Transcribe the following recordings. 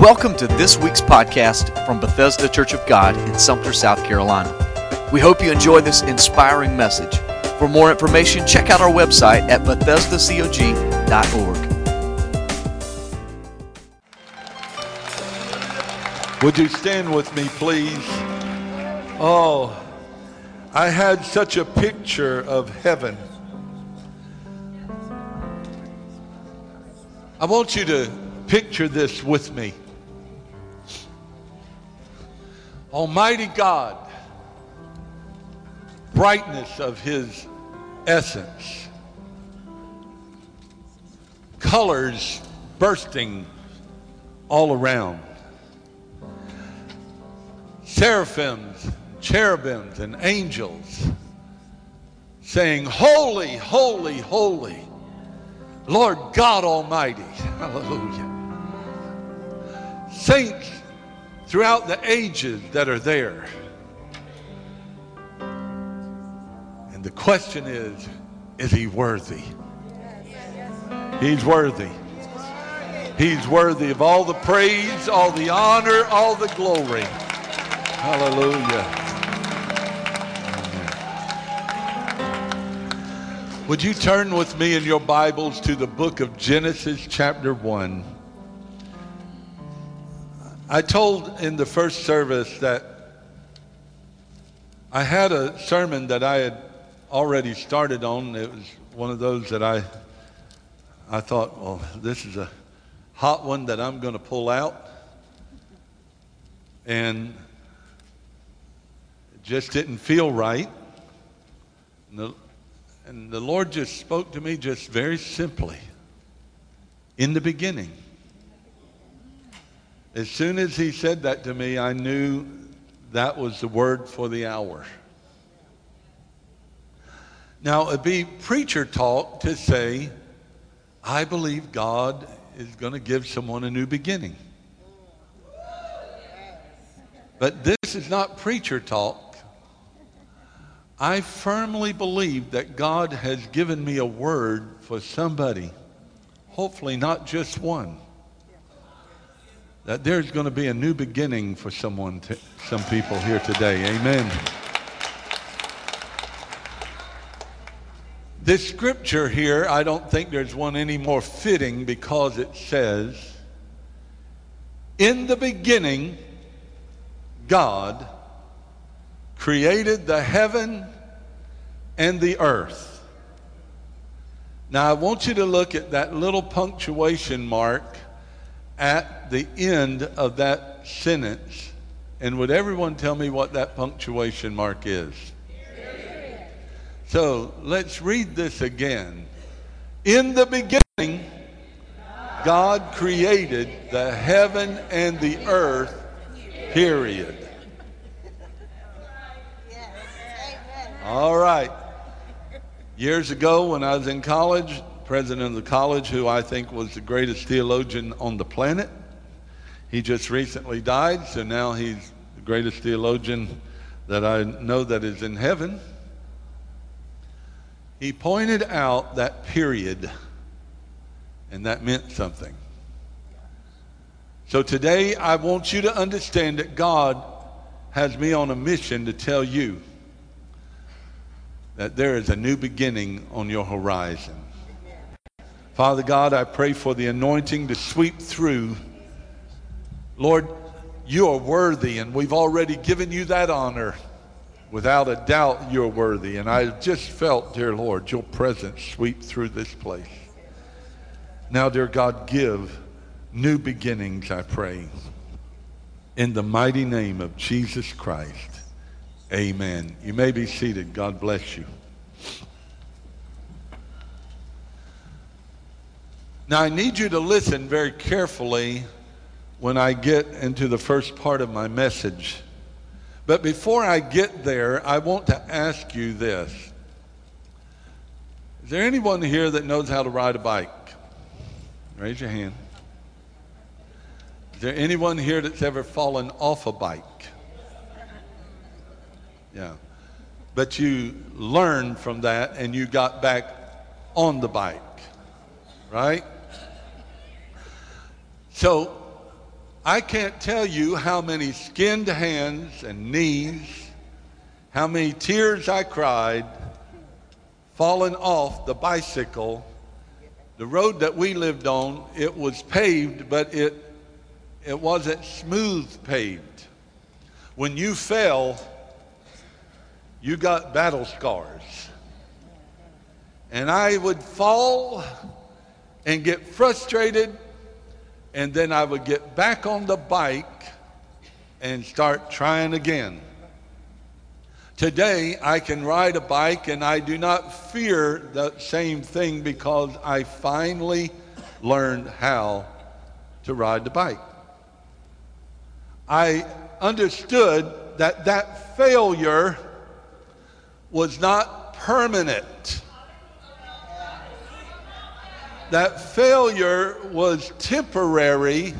Welcome to this week's podcast from Bethesda Church of God in Sumter, South Carolina. We hope you enjoy this inspiring message. For more information, check out our website at BethesdaCog.org. Would you stand with me, please? Oh, I had such a picture of heaven. I want you to picture this with me. Almighty God, brightness of His essence, colors bursting all around, seraphims, cherubims, and angels saying, Holy, holy, holy, Lord God Almighty. Hallelujah. Saints throughout the ages that are there. And the question is, is he worthy? He's worthy. He's worthy of all the praise, all the honor, all the glory. Hallelujah. Would you turn with me in your Bibles to the book of Genesis, chapter 1? I told in the first service that I had a sermon that I had already started on. It was one of those that I I thought, well, this is a hot one that I'm going to pull out. And it just didn't feel right. And the, and the Lord just spoke to me just very simply. In the beginning. As soon as he said that to me, I knew that was the word for the hour. Now, it'd be preacher talk to say, I believe God is going to give someone a new beginning. But this is not preacher talk. I firmly believe that God has given me a word for somebody, hopefully not just one that there's going to be a new beginning for someone, to, some people here today. Amen. This scripture here, I don't think there's one any more fitting because it says, In the beginning, God created the heaven and the earth. Now, I want you to look at that little punctuation mark at the end of that sentence. And would everyone tell me what that punctuation mark is? So let's read this again. In the beginning, God created the heaven and the earth, period. All right. Years ago, when I was in college, president of the college, who I think was the greatest theologian on the planet. He just recently died, so now he's the greatest theologian that I know that is in heaven. He pointed out that period, and that meant something. So today, I want you to understand that God has me on a mission to tell you that there is a new beginning on your horizon. Father God, I pray for the anointing to sweep through. Lord, you are worthy, and we've already given you that honor. Without a doubt, you're worthy. And I just felt, dear Lord, your presence sweep through this place. Now, dear God, give new beginnings, I pray. In the mighty name of Jesus Christ, amen. You may be seated. God bless you. Now, I need you to listen very carefully when I get into the first part of my message. But before I get there, I want to ask you this. Is there anyone here that knows how to ride a bike? Raise your hand. Is there anyone here that's ever fallen off a bike? Yeah. But you learned from that and you got back on the bike, right? So I can't tell you how many skinned hands and knees, how many tears I cried falling off the bicycle. The road that we lived on, it was paved, but it, it wasn't smooth paved. When you fell, you got battle scars. And I would fall and get frustrated, and then I would get back on the bike and start trying again. Today, I can ride a bike and I do not fear the same thing because I finally learned how to ride the bike. I understood that that failure was not permanent. That failure was temporary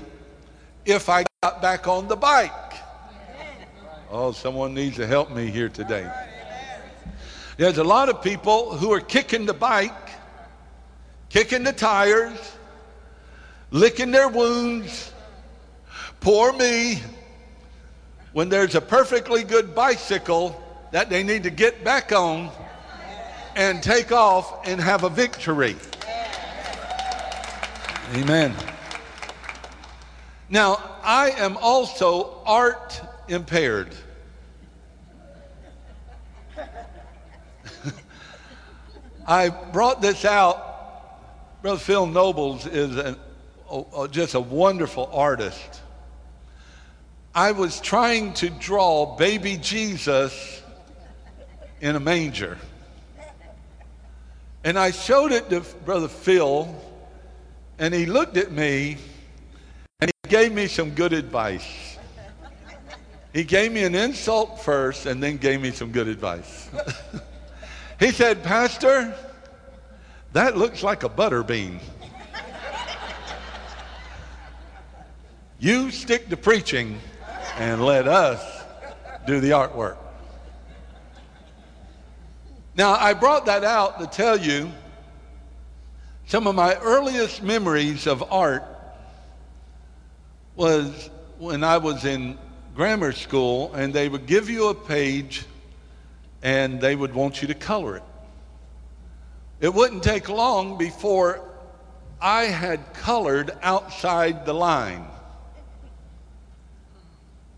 if I got back on the bike. Oh, someone needs to help me here today. There's a lot of people who are kicking the bike, kicking the tires, licking their wounds. Poor me. When there's a perfectly good bicycle that they need to get back on and take off and have a victory. Amen. Now, I am also art impaired. I brought this out. Brother Phil Nobles is an, oh, just a wonderful artist. I was trying to draw baby Jesus in a manger. And I showed it to Brother Phil, and he looked at me and he gave me some good advice. He gave me an insult first and then gave me some good advice. he said, Pastor, that looks like a butter bean. you stick to preaching and let us do the artwork. Now, I brought that out to tell you some of my earliest memories of art was when I was in grammar school and they would give you a page and they would want you to color it. It wouldn't take long before I had colored outside the line.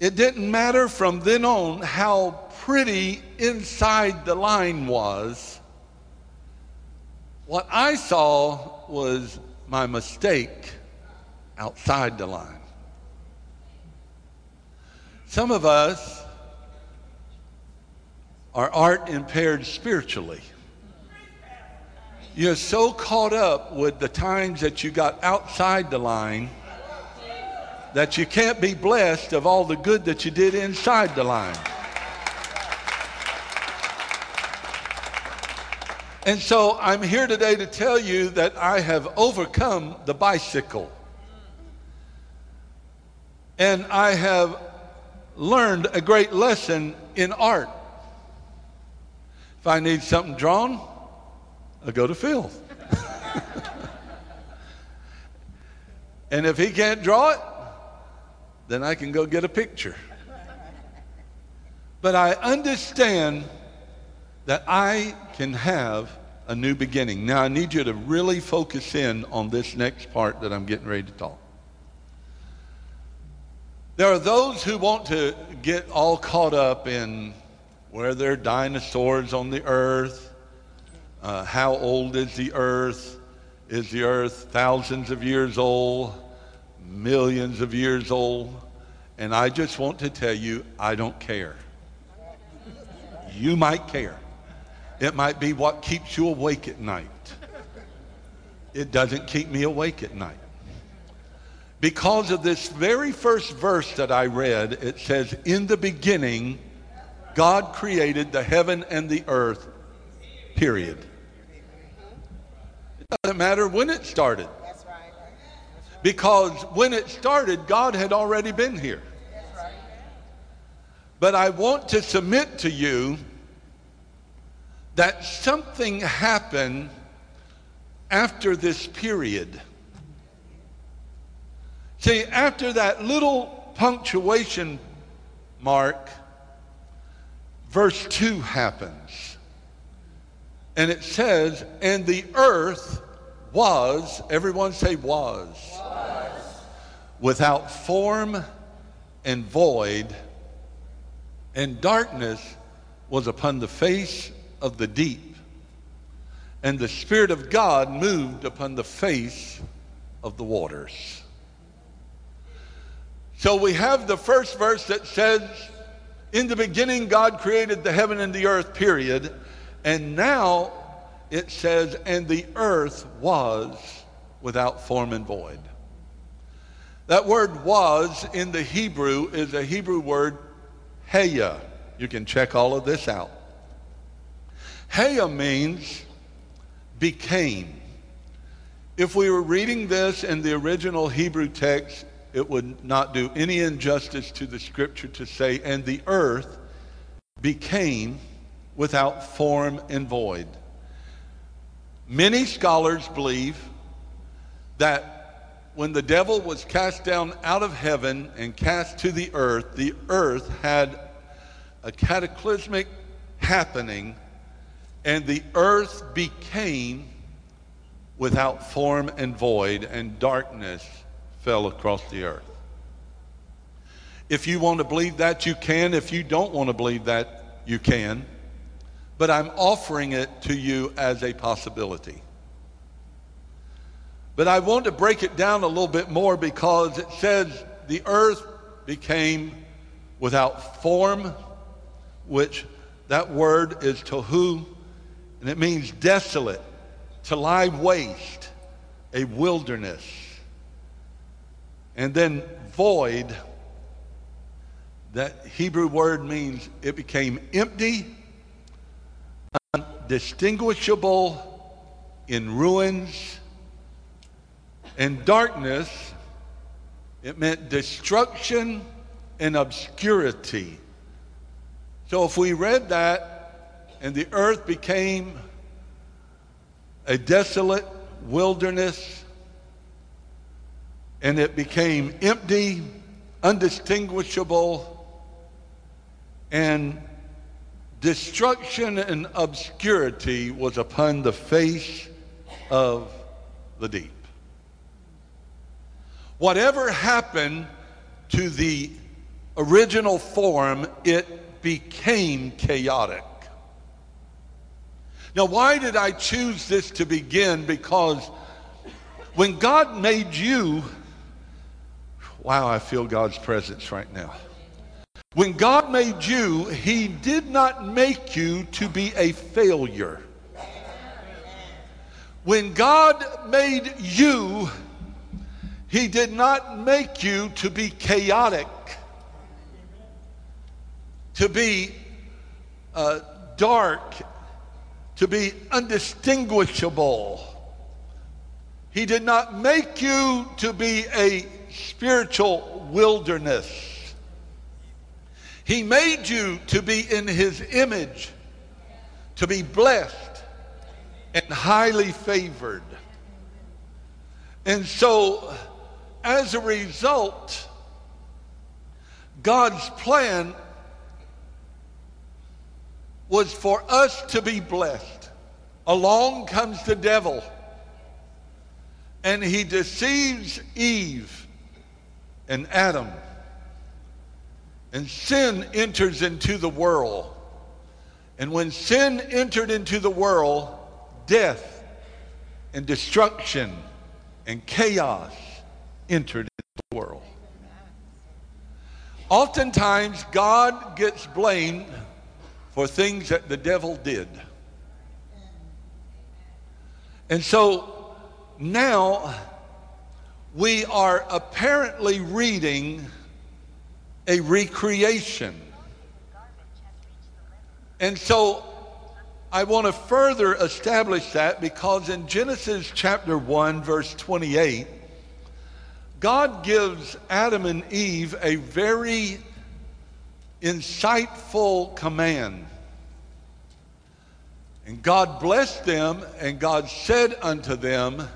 It didn't matter from then on how pretty inside the line was. What I saw was my mistake outside the line. Some of us are art impaired spiritually. You're so caught up with the times that you got outside the line that you can't be blessed of all the good that you did inside the line. And so I'm here today to tell you that I have overcome the bicycle. And I have learned a great lesson in art. If I need something drawn, I go to Phil. and if he can't draw it, then I can go get a picture. But I understand that I can have a new beginning. Now, I need you to really focus in on this next part that I'm getting ready to talk. There are those who want to get all caught up in where there are dinosaurs on the earth, uh, how old is the earth, is the earth thousands of years old, millions of years old? And I just want to tell you, I don't care. You might care. It might be what keeps you awake at night. It doesn't keep me awake at night. Because of this very first verse that I read, it says, In the beginning, God created the heaven and the earth, period. It doesn't matter when it started. Because when it started, God had already been here. But I want to submit to you that something happened after this period See, after that little punctuation mark, verse 2 happens. And it says, And the earth was, everyone say was, was. without form and void, and darkness was upon the face of the deep. And the Spirit of God moved upon the face of the waters. So we have the first verse that says, In the beginning, God created the heaven and the earth, period. And now it says, And the earth was without form and void. That word was in the Hebrew is a Hebrew word, heya. You can check all of this out. Heya means became. If we were reading this in the original Hebrew text, it would not do any injustice to the scripture to say, and the earth became without form and void. Many scholars believe that when the devil was cast down out of heaven and cast to the earth, the earth had a cataclysmic happening and the earth became without form and void, and darkness fell across the earth. If you want to believe that, you can. If you don't want to believe that, you can. But I'm offering it to you as a possibility. But I want to break it down a little bit more because it says the earth became without form, which that word is tohu, and it means desolate, to lie waste, a wilderness. And then void, that Hebrew word means it became empty, undistinguishable, in ruins. And darkness, it meant destruction and obscurity. So if we read that and the earth became a desolate wilderness, and it became empty, undistinguishable, and destruction and obscurity was upon the face of the deep. Whatever happened to the original form, it became chaotic. Now, why did I choose this to begin? Because when God made you, wow, I feel God's presence right now. When God made you, He did not make you to be a failure. When God made you, He did not make you to be chaotic, to be uh, dark to be undistinguishable. He did not make you to be a spiritual wilderness. He made you to be in his image, to be blessed and highly favored. And so, as a result, God's plan was for us to be blessed. Along comes the devil, and he deceives Eve and Adam. And sin enters into the world. And when sin entered into the world, death and destruction and chaos entered into the world. Oftentimes, God gets blamed for things that the devil did. And so now we are apparently reading a recreation. And so I want to further establish that because in Genesis chapter 1, verse 28, God gives Adam and Eve a very insightful command. And God blessed them, and God said unto them,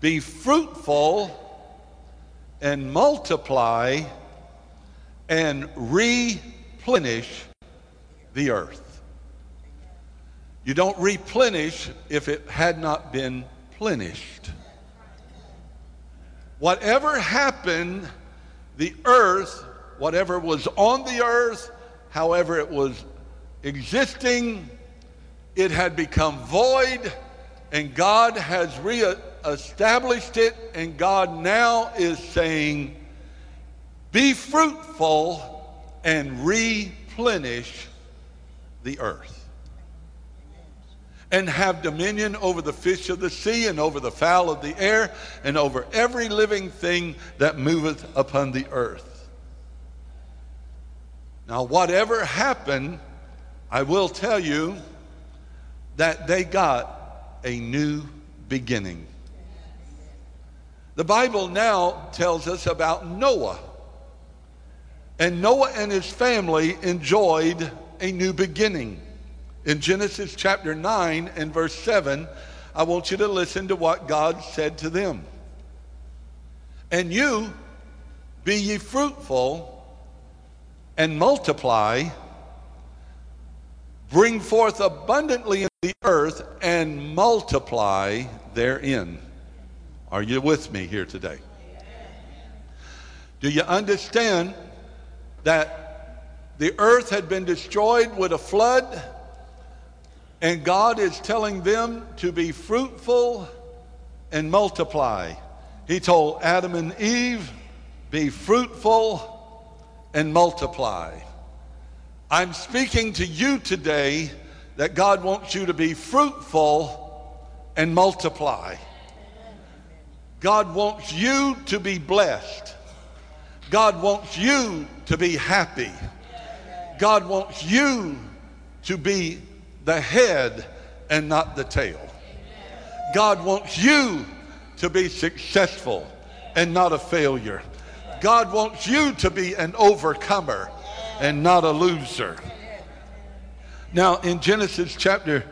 Be fruitful and multiply and replenish the earth. You don't replenish if it had not been plenished. Whatever happened, the earth, whatever was on the earth, however it was existing, it had become void, and God has reestablished it, and God now is saying, Be fruitful and replenish the earth and have dominion over the fish of the sea and over the fowl of the air and over every living thing that moveth upon the earth. Now, whatever happened, I will tell you that they got a new beginning. The Bible now tells us about Noah. And Noah and his family enjoyed a new beginning. In Genesis chapter 9 and verse 7, I want you to listen to what God said to them. And you be ye fruitful and multiply, bring forth abundantly in the earth, and multiply therein. Are you with me here today? Do you understand that the earth had been destroyed with a flood, and God is telling them to be fruitful and multiply. He told Adam and Eve, Be fruitful and multiply. I'm speaking to you today that God wants you to be fruitful and multiply. God wants you to be blessed. God wants you to be happy. God wants you to be the head and not the tail. God wants you to be successful and not a failure. God wants you to be an overcomer and not a loser. Now, in Genesis chapter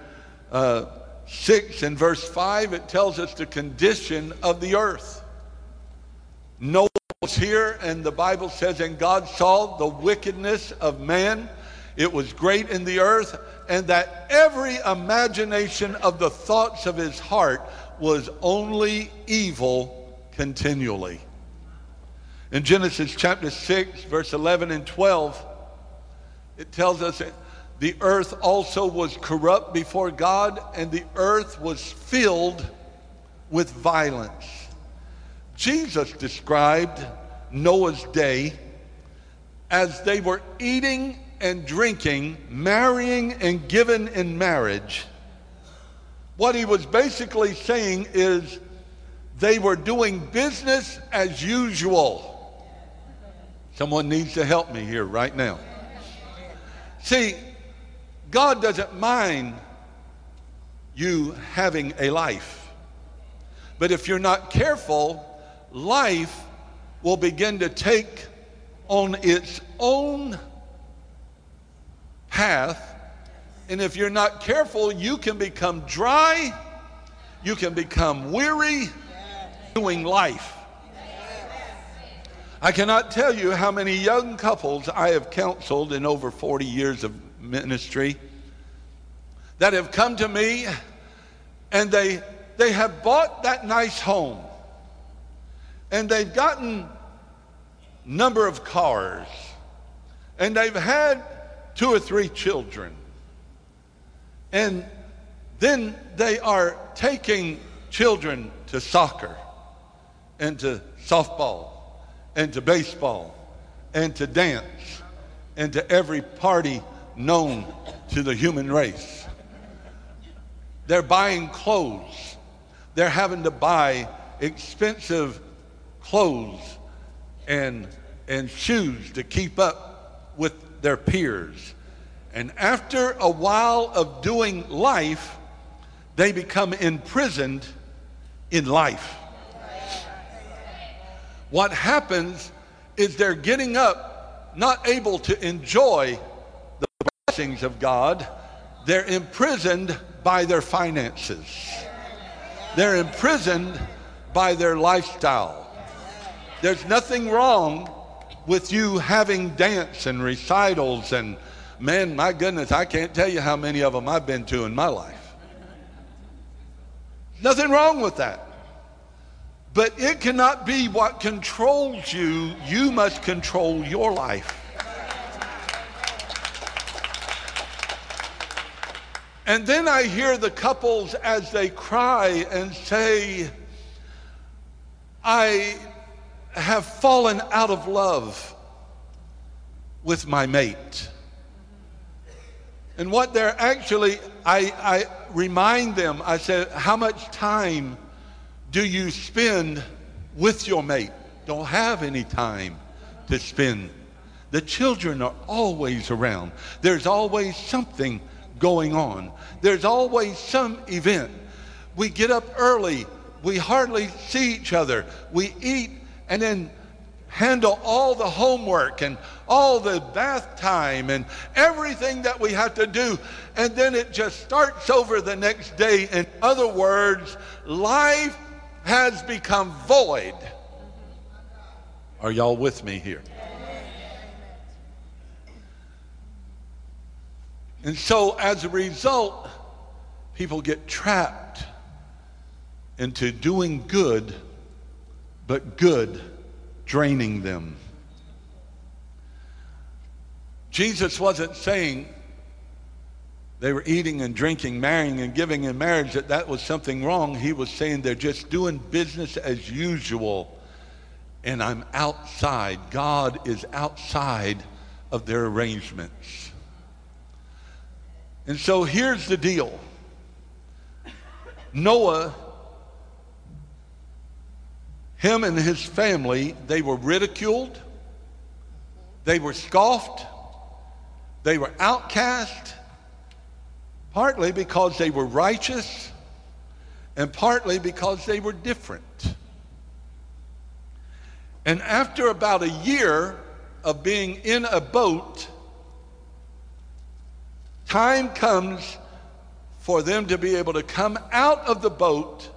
uh, 6 and verse 5, it tells us the condition of the earth. Noah was here, and the Bible says, And God saw the wickedness of man, it was great in the earth, and that every imagination of the thoughts of his heart was only evil continually. In Genesis chapter 6, verse 11 and 12, it tells us that the earth also was corrupt before God, and the earth was filled with violence. Jesus described Noah's day as they were eating and drinking, marrying and given in marriage. What he was basically saying is they were doing business as usual. Someone needs to help me here right now. See, God doesn't mind you having a life. But if you're not careful, life will begin to take on its own path. And if you're not careful, you can become dry, you can become weary doing life. I cannot tell you how many young couples I have counseled in over 40 years of ministry that have come to me and they, they have bought that nice home. And they've gotten number of cars. And they've had two or three children. And then they are taking children to soccer and to softball and to baseball and to dance and to every party known to the human race. They're buying clothes. They're having to buy expensive clothes and, and shoes to keep up with their peers. And after a while of doing life, they become imprisoned in life. What happens is they're getting up, not able to enjoy the blessings of God. They're imprisoned by their finances. They're imprisoned by their lifestyle. There's nothing wrong with you having dance and recitals and man, my goodness, I can't tell you how many of them I've been to in my life. Nothing wrong with that. But it cannot be what controls you. You must control your life. And then I hear the couples as they cry and say, I have fallen out of love with my mate. And what they're actually, I, I remind them, I said, how much time do you spend with your mate? Don't have any time to spend. The children are always around. There's always something going on. There's always some event. We get up early. We hardly see each other. We eat and then handle all the homework and all the bath time and everything that we have to do. And then it just starts over the next day. In other words, life has become void. Are y'all with me here? And so as a result, people get trapped into doing good, but good draining them. Jesus wasn't saying they were eating and drinking, marrying and giving in marriage, that that was something wrong. He was saying they're just doing business as usual, and I'm outside. God is outside of their arrangements. And so here's the deal Noah him and his family, they were ridiculed, they were scoffed, they were outcast, partly because they were righteous, and partly because they were different. And after about a year of being in a boat, time comes for them to be able to come out of the boat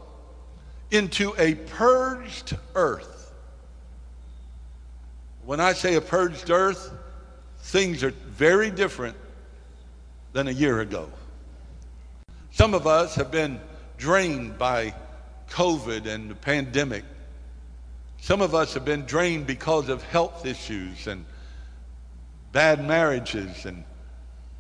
into a purged earth. When I say a purged earth, things are very different than a year ago. Some of us have been drained by COVID and the pandemic. Some of us have been drained because of health issues and bad marriages, and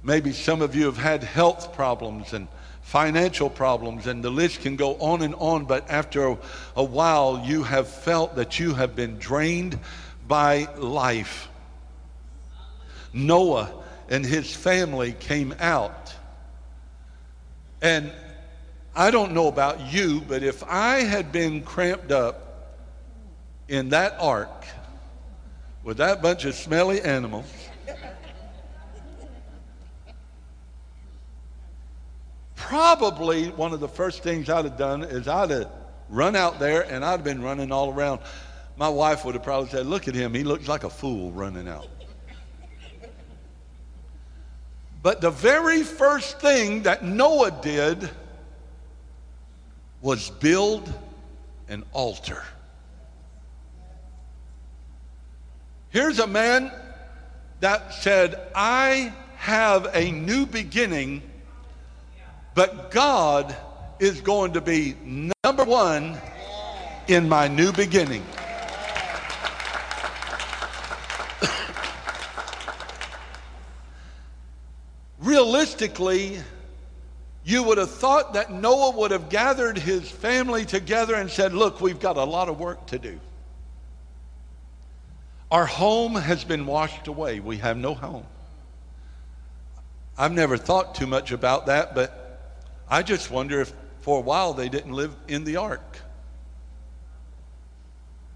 maybe some of you have had health problems and financial problems, and the list can go on and on. But after a, a while, you have felt that you have been drained by life. Noah and his family came out. And I don't know about you, but if I had been cramped up in that ark with that bunch of smelly animals, probably one of the first things I'd have done is I'd have run out there and I'd have been running all around. My wife would have probably said, Look at him, he looks like a fool running out. But the very first thing that Noah did was build an altar. Here's a man that said, I have a new beginning but God is going to be number one in my new beginning. Realistically, you would have thought that Noah would have gathered his family together and said, Look, we've got a lot of work to do. Our home has been washed away. We have no home. I've never thought too much about that, but I just wonder if for a while they didn't live in the ark.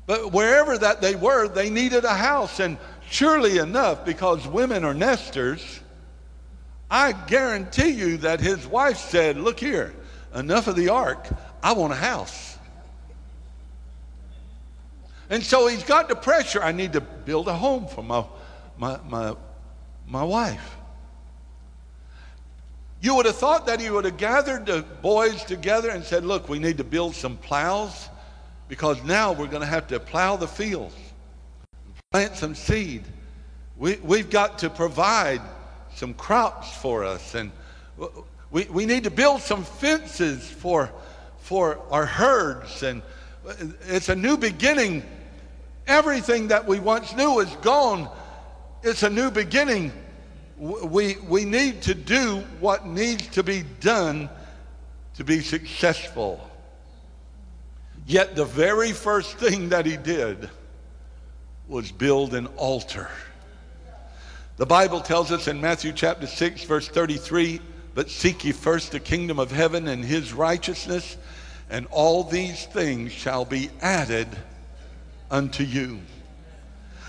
But wherever that they were, they needed a house. And surely enough, because women are nesters, I guarantee you that his wife said, Look here, enough of the ark. I want a house. And so he's got the pressure. I need to build a home for my, my, my, my wife. You would have thought that he would have gathered the boys together and said, Look, we need to build some plows because now we're going to have to plow the fields, plant some seed. We, we've got to provide some crops for us, and we, we need to build some fences for, for our herds, and it's a new beginning. Everything that we once knew is gone. It's a new beginning. We, we need to do what needs to be done to be successful. Yet the very first thing that he did was build an altar. The Bible tells us in Matthew chapter 6, verse 33 But seek ye first the kingdom of heaven and his righteousness, and all these things shall be added unto you.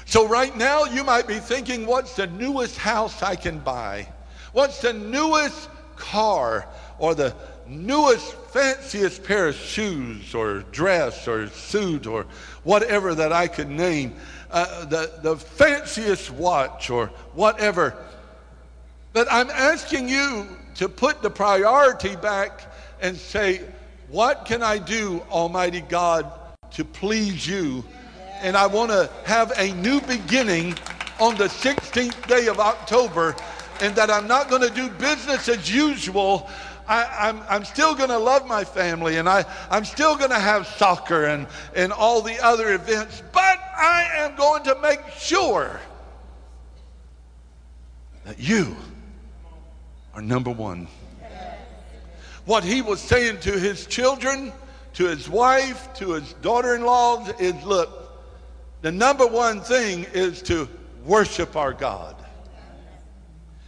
So, right now, you might be thinking, What's the newest house I can buy? What's the newest car or the newest, fanciest pair of shoes or dress or suit or whatever that I could name, uh, the, the fanciest watch or whatever. But I'm asking you to put the priority back and say, What can I do, Almighty God, to please you? And I want to have a new beginning on the 16th day of October, and that I'm not going to do business as usual. I, am I'm, I'm still going to love my family and I, I'm still going to have soccer and, and all the other events, but I am going to make sure that you are number one. What he was saying to his children, to his wife, to his daughter in laws is look, the number one thing is to worship our God.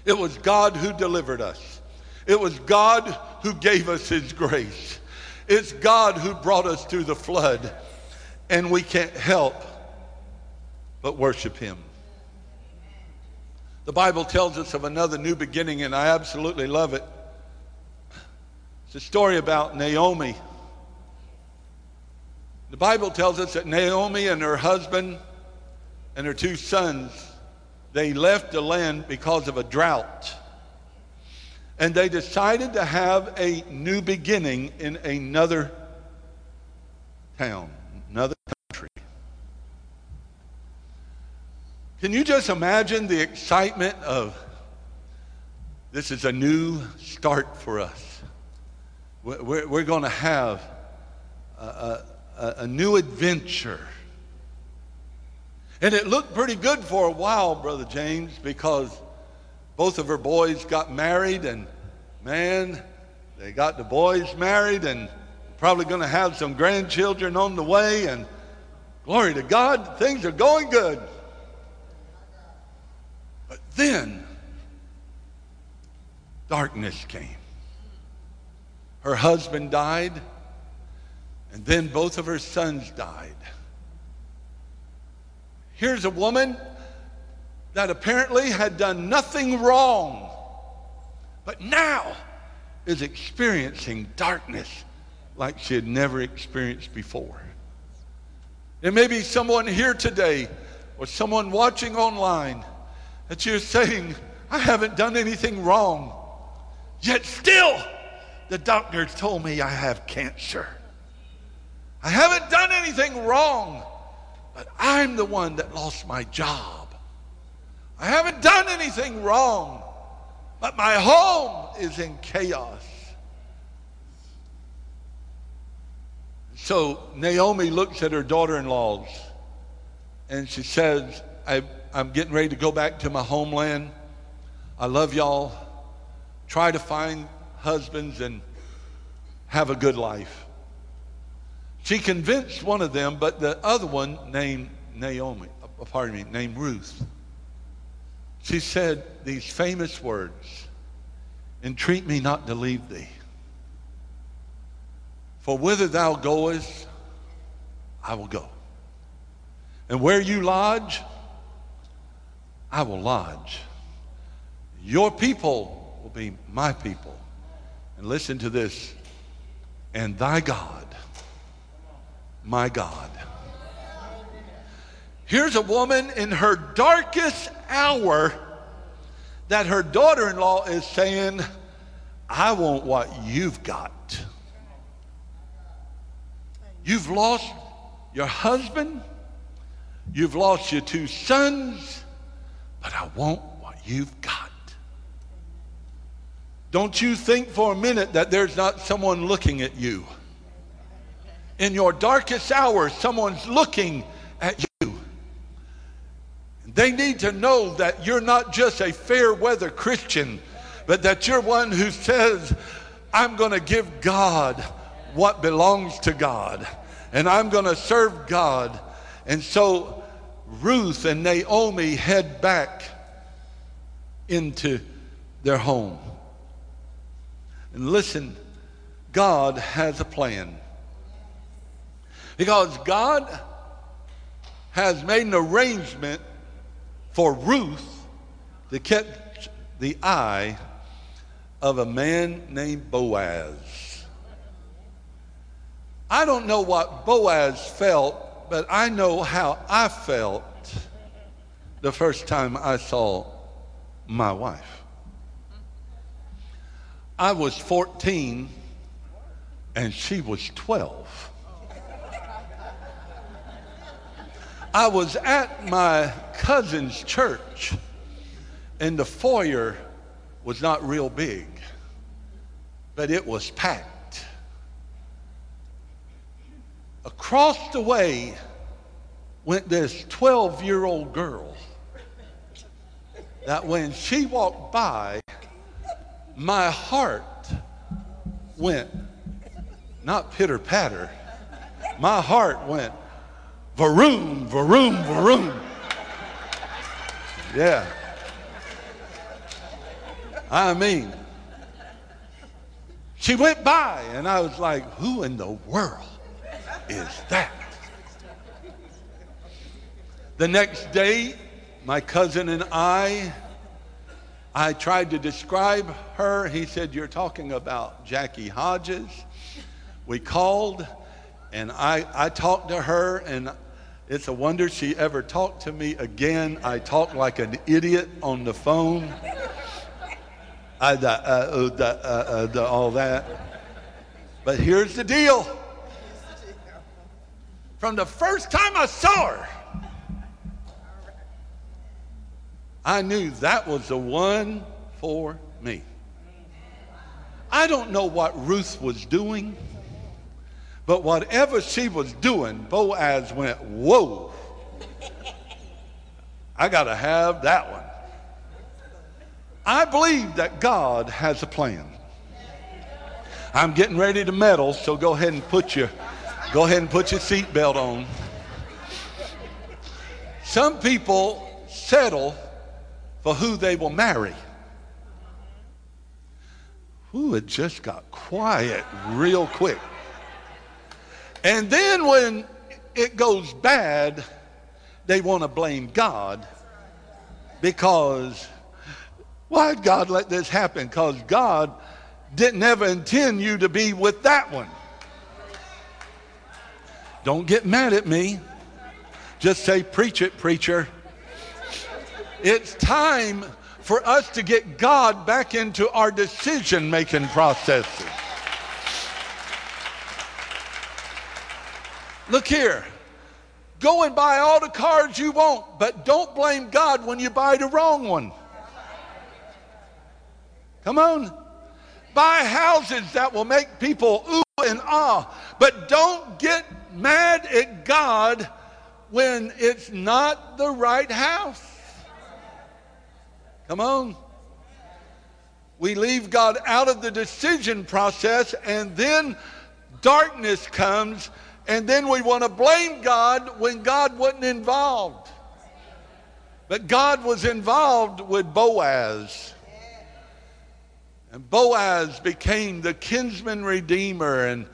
It was God who delivered us. It was God who gave us His grace. It's God who brought us through the flood, and we can't help but worship Him. The Bible tells us of another new beginning, and I absolutely love it. It's a story about Naomi. The Bible tells us that Naomi and her husband and her two sons, they left the land because of a drought. And they decided to have a new beginning in another town, another Can you just imagine the excitement of this is a new start for us? We're, we're going to have a, a, a new adventure. And it looked pretty good for a while, Brother James, because both of her boys got married, and man, they got the boys married and probably going to have some grandchildren on the way. And glory to God, things are going good. Then darkness came. Her husband died, and then both of her sons died. Here's a woman that apparently had done nothing wrong, but now is experiencing darkness like she had never experienced before. There may be someone here today or someone watching online that you're saying, I haven't done anything wrong. Yet still, the doctor told me I have cancer. I haven't done anything wrong, but I'm the one that lost my job. I haven't done anything wrong, but my home is in chaos. So Naomi looks at her daughter in laws and she says, I, am getting ready to go back to my homeland. I love y'all. Try to find husbands and have a good life. She convinced one of them, but the other one named Naomi, uh, pardon me, named Ruth. She said these famous words Entreat me not to leave thee. For whither thou goest, I will go. And where you lodge, I will lodge. Your people will be my people. And listen to this. And thy God, my God. Here's a woman in her darkest hour that her daughter in law is saying, I want what you've got. You've lost your husband, you've lost your two sons, but I want what you've got. Don't you think for a minute that there's not someone looking at you. In your darkest hours, someone's looking at you. They need to know that you're not just a fair weather Christian, but that you're one who says, I'm going to give God what belongs to God, and I'm going to serve God. And so Ruth and Naomi head back into their home. And listen, God has a plan. Because God has made an arrangement for Ruth to catch the eye of a man named Boaz. I don't know what Boaz felt, but I know how I felt the first time I saw my wife. I was 14 and she was 12. I was at my cousin's church and the foyer was not real big, but it was packed. Across the way went this 12 year old girl that when she walked by, my heart went not pitter patter, my heart went varoom, varoom, varoom. Yeah. I mean, she went by, and I was like, who in the world is that? The next day, my cousin and I I tried to describe her. He said, You're talking about Jackie Hodges. We called and I, I talked to her, and it's a wonder she ever talked to me again. I talked like an idiot on the phone. I, uh, uh, uh, uh, all that. But here's the deal. From the first time I saw her, I knew that was the one for me. I don't know what Ruth was doing, but whatever she was doing, Boaz went, Whoa, I got to have that one. I believe that God has a plan. I'm getting ready to meddle, so go ahead and put your go ahead and put your seatbelt on. Some people settle for who they will marry. Ooh, it just got quiet real quick. And then when it goes bad, they want to blame God because why'd God let this happen? Because God didn't ever intend you to be with that one. Don't get mad at me. Just say, preach it, preacher. It's time for us to get God back into our decision making processes. Look here. Go and buy all the cars you want, but don't blame God when you buy the wrong one. Come on. Buy houses that will make people ooh and ah, but don't get mad at God when it's not the right house. Come on. We leave God out of the decision process, and then darkness comes, and then we want to blame God when God wasn't involved. But God was involved with Boaz. And Boaz became the kinsman redeemer, and,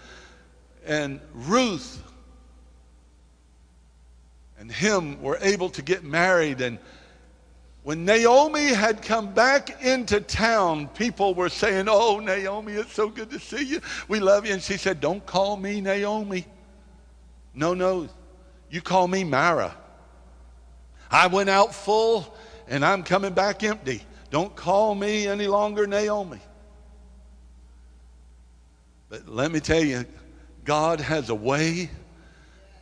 and Ruth and him were able to get married and when Naomi had come back into town, people were saying, Oh, Naomi, it's so good to see you. We love you. And she said, Don't call me Naomi. No, no, you call me Mara. I went out full and I'm coming back empty. Don't call me any longer Naomi. But let me tell you, God has a way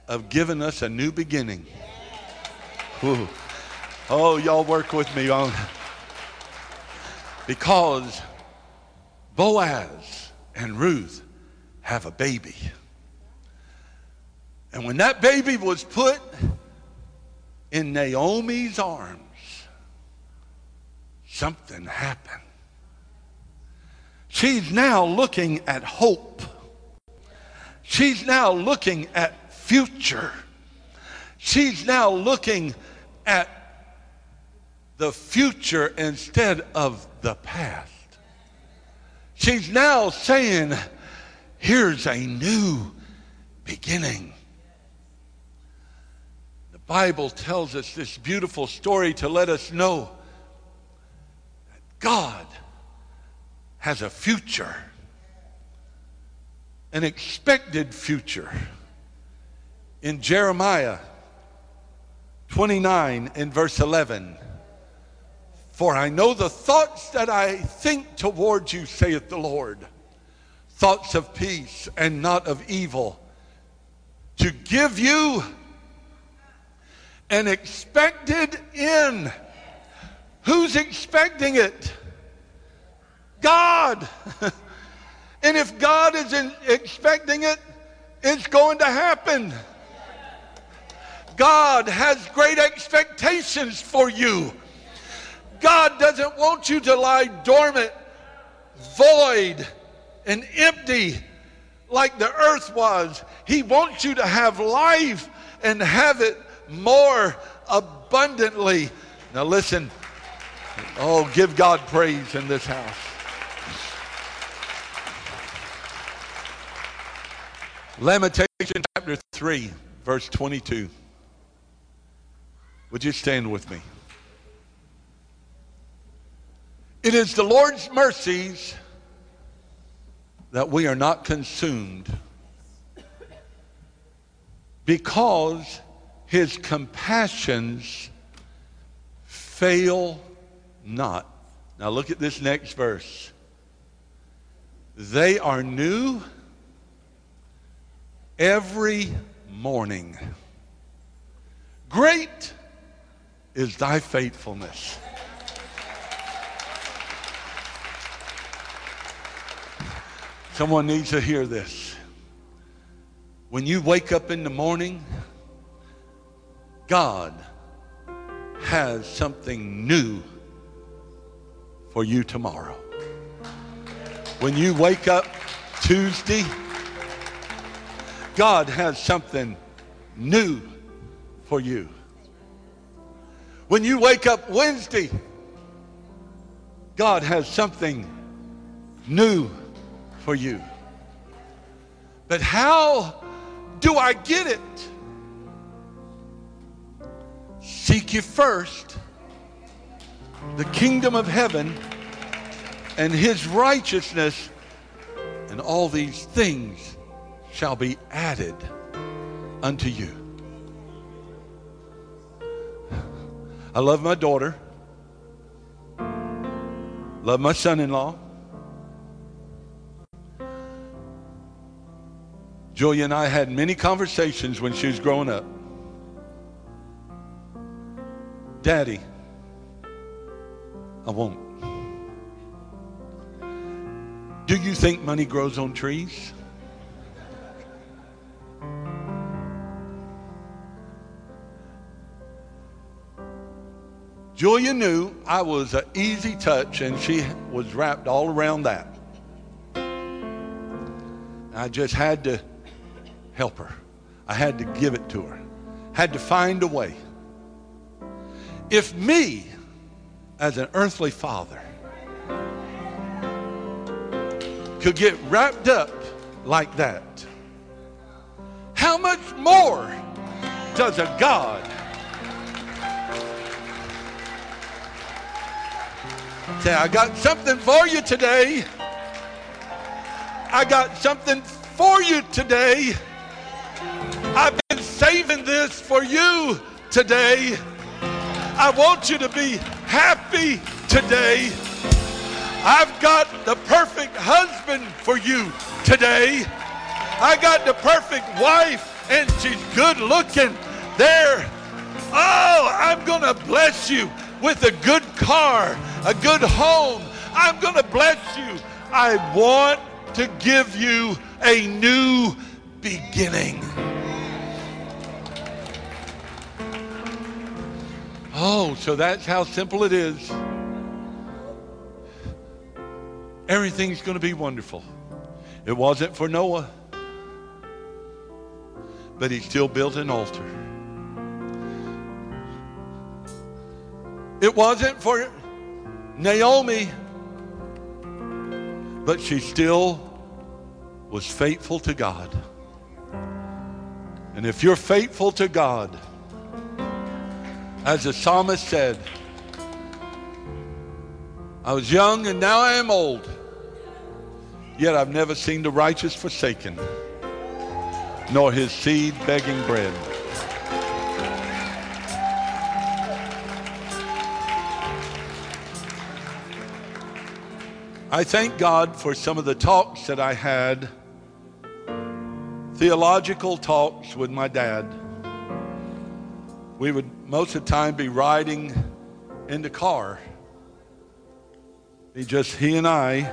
of giving us a new beginning. Ooh. Oh, y'all work with me on because Boaz and Ruth have a baby. And when that baby was put in Naomi's arms, something happened. She's now looking at hope. She's now looking at future. She's now looking at the future instead of the past. She's now saying, here's a new beginning. The Bible tells us this beautiful story to let us know that God has a future, an expected future. In Jeremiah 29 in verse 11, for I know the thoughts that I think toward you, saith the Lord, thoughts of peace and not of evil, to give you an expected end. Who's expecting it? God. and if God is expecting it, it's going to happen. God has great expectations for you. God doesn't want you to lie dormant, void, and empty like the earth was. He wants you to have life and have it more abundantly. Now, listen. Oh, give God praise in this house. Lamentation chapter 3, verse 22. Would you stand with me? It is the Lord's mercies that we are not consumed because his compassions fail not. Now look at this next verse. They are new every morning. Great is thy faithfulness. Someone needs to hear this. When you wake up in the morning, God has something new for you tomorrow. When you wake up Tuesday, God has something new for you. When you wake up Wednesday, God has something new for you. But how do I get it? Seek ye first the kingdom of heaven and his righteousness, and all these things shall be added unto you. I love my daughter, love my son in law. Julia and I had many conversations when she was growing up. Daddy, I won't. Do you think money grows on trees? Julia knew I was an easy touch, and she was wrapped all around that. I just had to help her. I had to give it to her. Had to find a way. If me, as an earthly father, could get wrapped up like that, how much more does a God Say, I got something for you today. I got something for you today. I've been saving this for you today. I want you to be happy today. I've got the perfect husband for you today. I got the perfect wife and she's good looking. There. Oh, I'm going to bless you with a good car, a good home. I'm going to bless you. I want to give you a new beginning. Oh, so that's how simple it is. Everything's going to be wonderful. It wasn't for Noah, but he still built an altar. It wasn't for Naomi, but she still was faithful to God. And if you're faithful to God, as the psalmist said, I was young and now I am old, yet I've never seen the righteous forsaken, nor his seed begging bread. I thank God for some of the talks that I had, theological talks with my dad. We would most of the time be riding in the car. Be just he and I.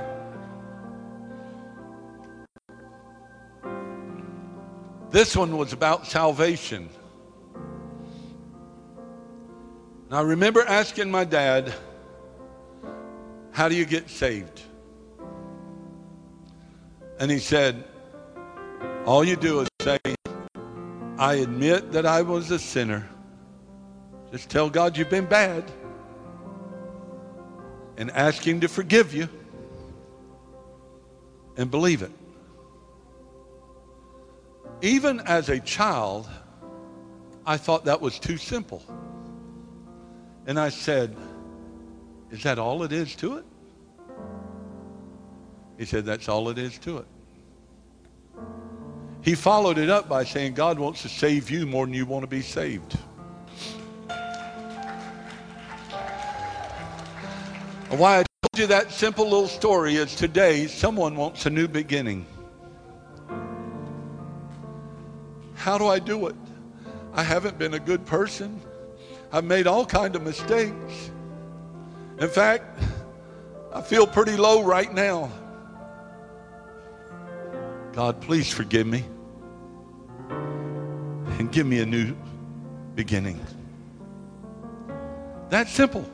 This one was about salvation. And I remember asking my dad, How do you get saved? And he said, All you do is say, I admit that I was a sinner. Just tell God you've been bad and ask Him to forgive you and believe it. Even as a child, I thought that was too simple. And I said, Is that all it is to it? He said, That's all it is to it. He followed it up by saying, God wants to save you more than you want to be saved. Why I told you that simple little story is today someone wants a new beginning. How do I do it? I haven't been a good person. I've made all kind of mistakes. In fact, I feel pretty low right now. God, please forgive me and give me a new beginning. That's simple.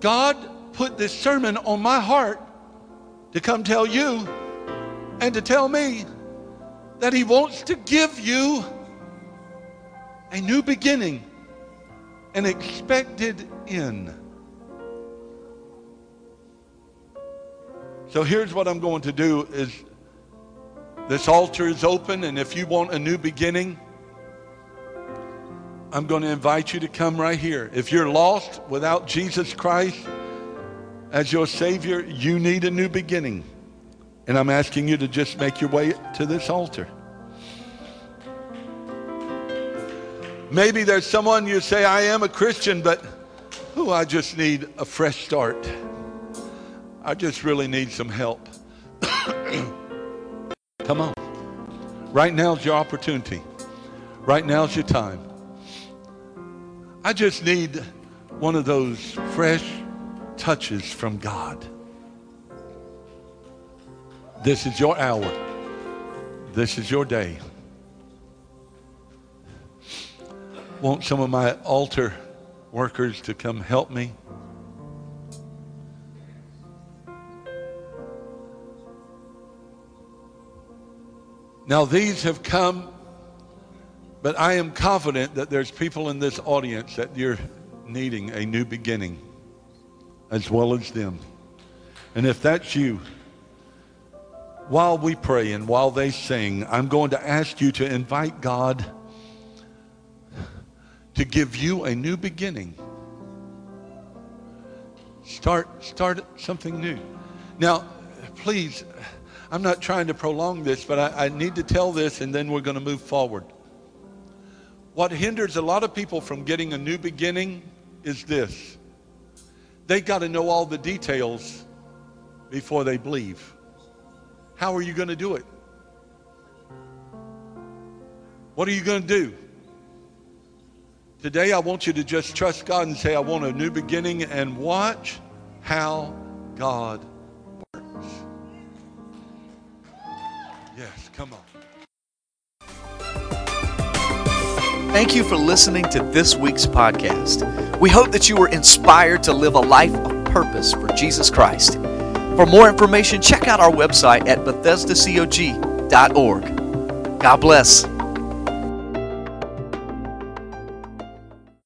God put this sermon on my heart to come tell you and to tell me that He wants to give you a new beginning, an expected end. So here's what I'm going to do is this altar is open and if you want a new beginning, I'm going to invite you to come right here. If you're lost without Jesus Christ as your Savior, you need a new beginning. And I'm asking you to just make your way to this altar. Maybe there's someone you say, I am a Christian, but oh, I just need a fresh start. I just really need some help. Come on. Right now's your opportunity. Right now's your time. I just need one of those fresh touches from God. This is your hour. This is your day. Want some of my altar workers to come help me? Now, these have come, but I am confident that there's people in this audience that you're needing a new beginning as well as them. And if that's you, while we pray and while they sing, I'm going to ask you to invite God to give you a new beginning. Start, start something new. Now, please, I'm not trying to prolong this, but I, I need to tell this and then we're going to move forward. What hinders a lot of people from getting a new beginning is this. they've got to know all the details before they believe. How are you going to do it? What are you going to do? Today, I want you to just trust God and say, I want a new beginning and watch how God works. Yes, come on. Thank you for listening to this week's podcast. We hope that you were inspired to live a life of purpose for Jesus Christ. For more information, check out our website at BethesdaCog.org. God bless.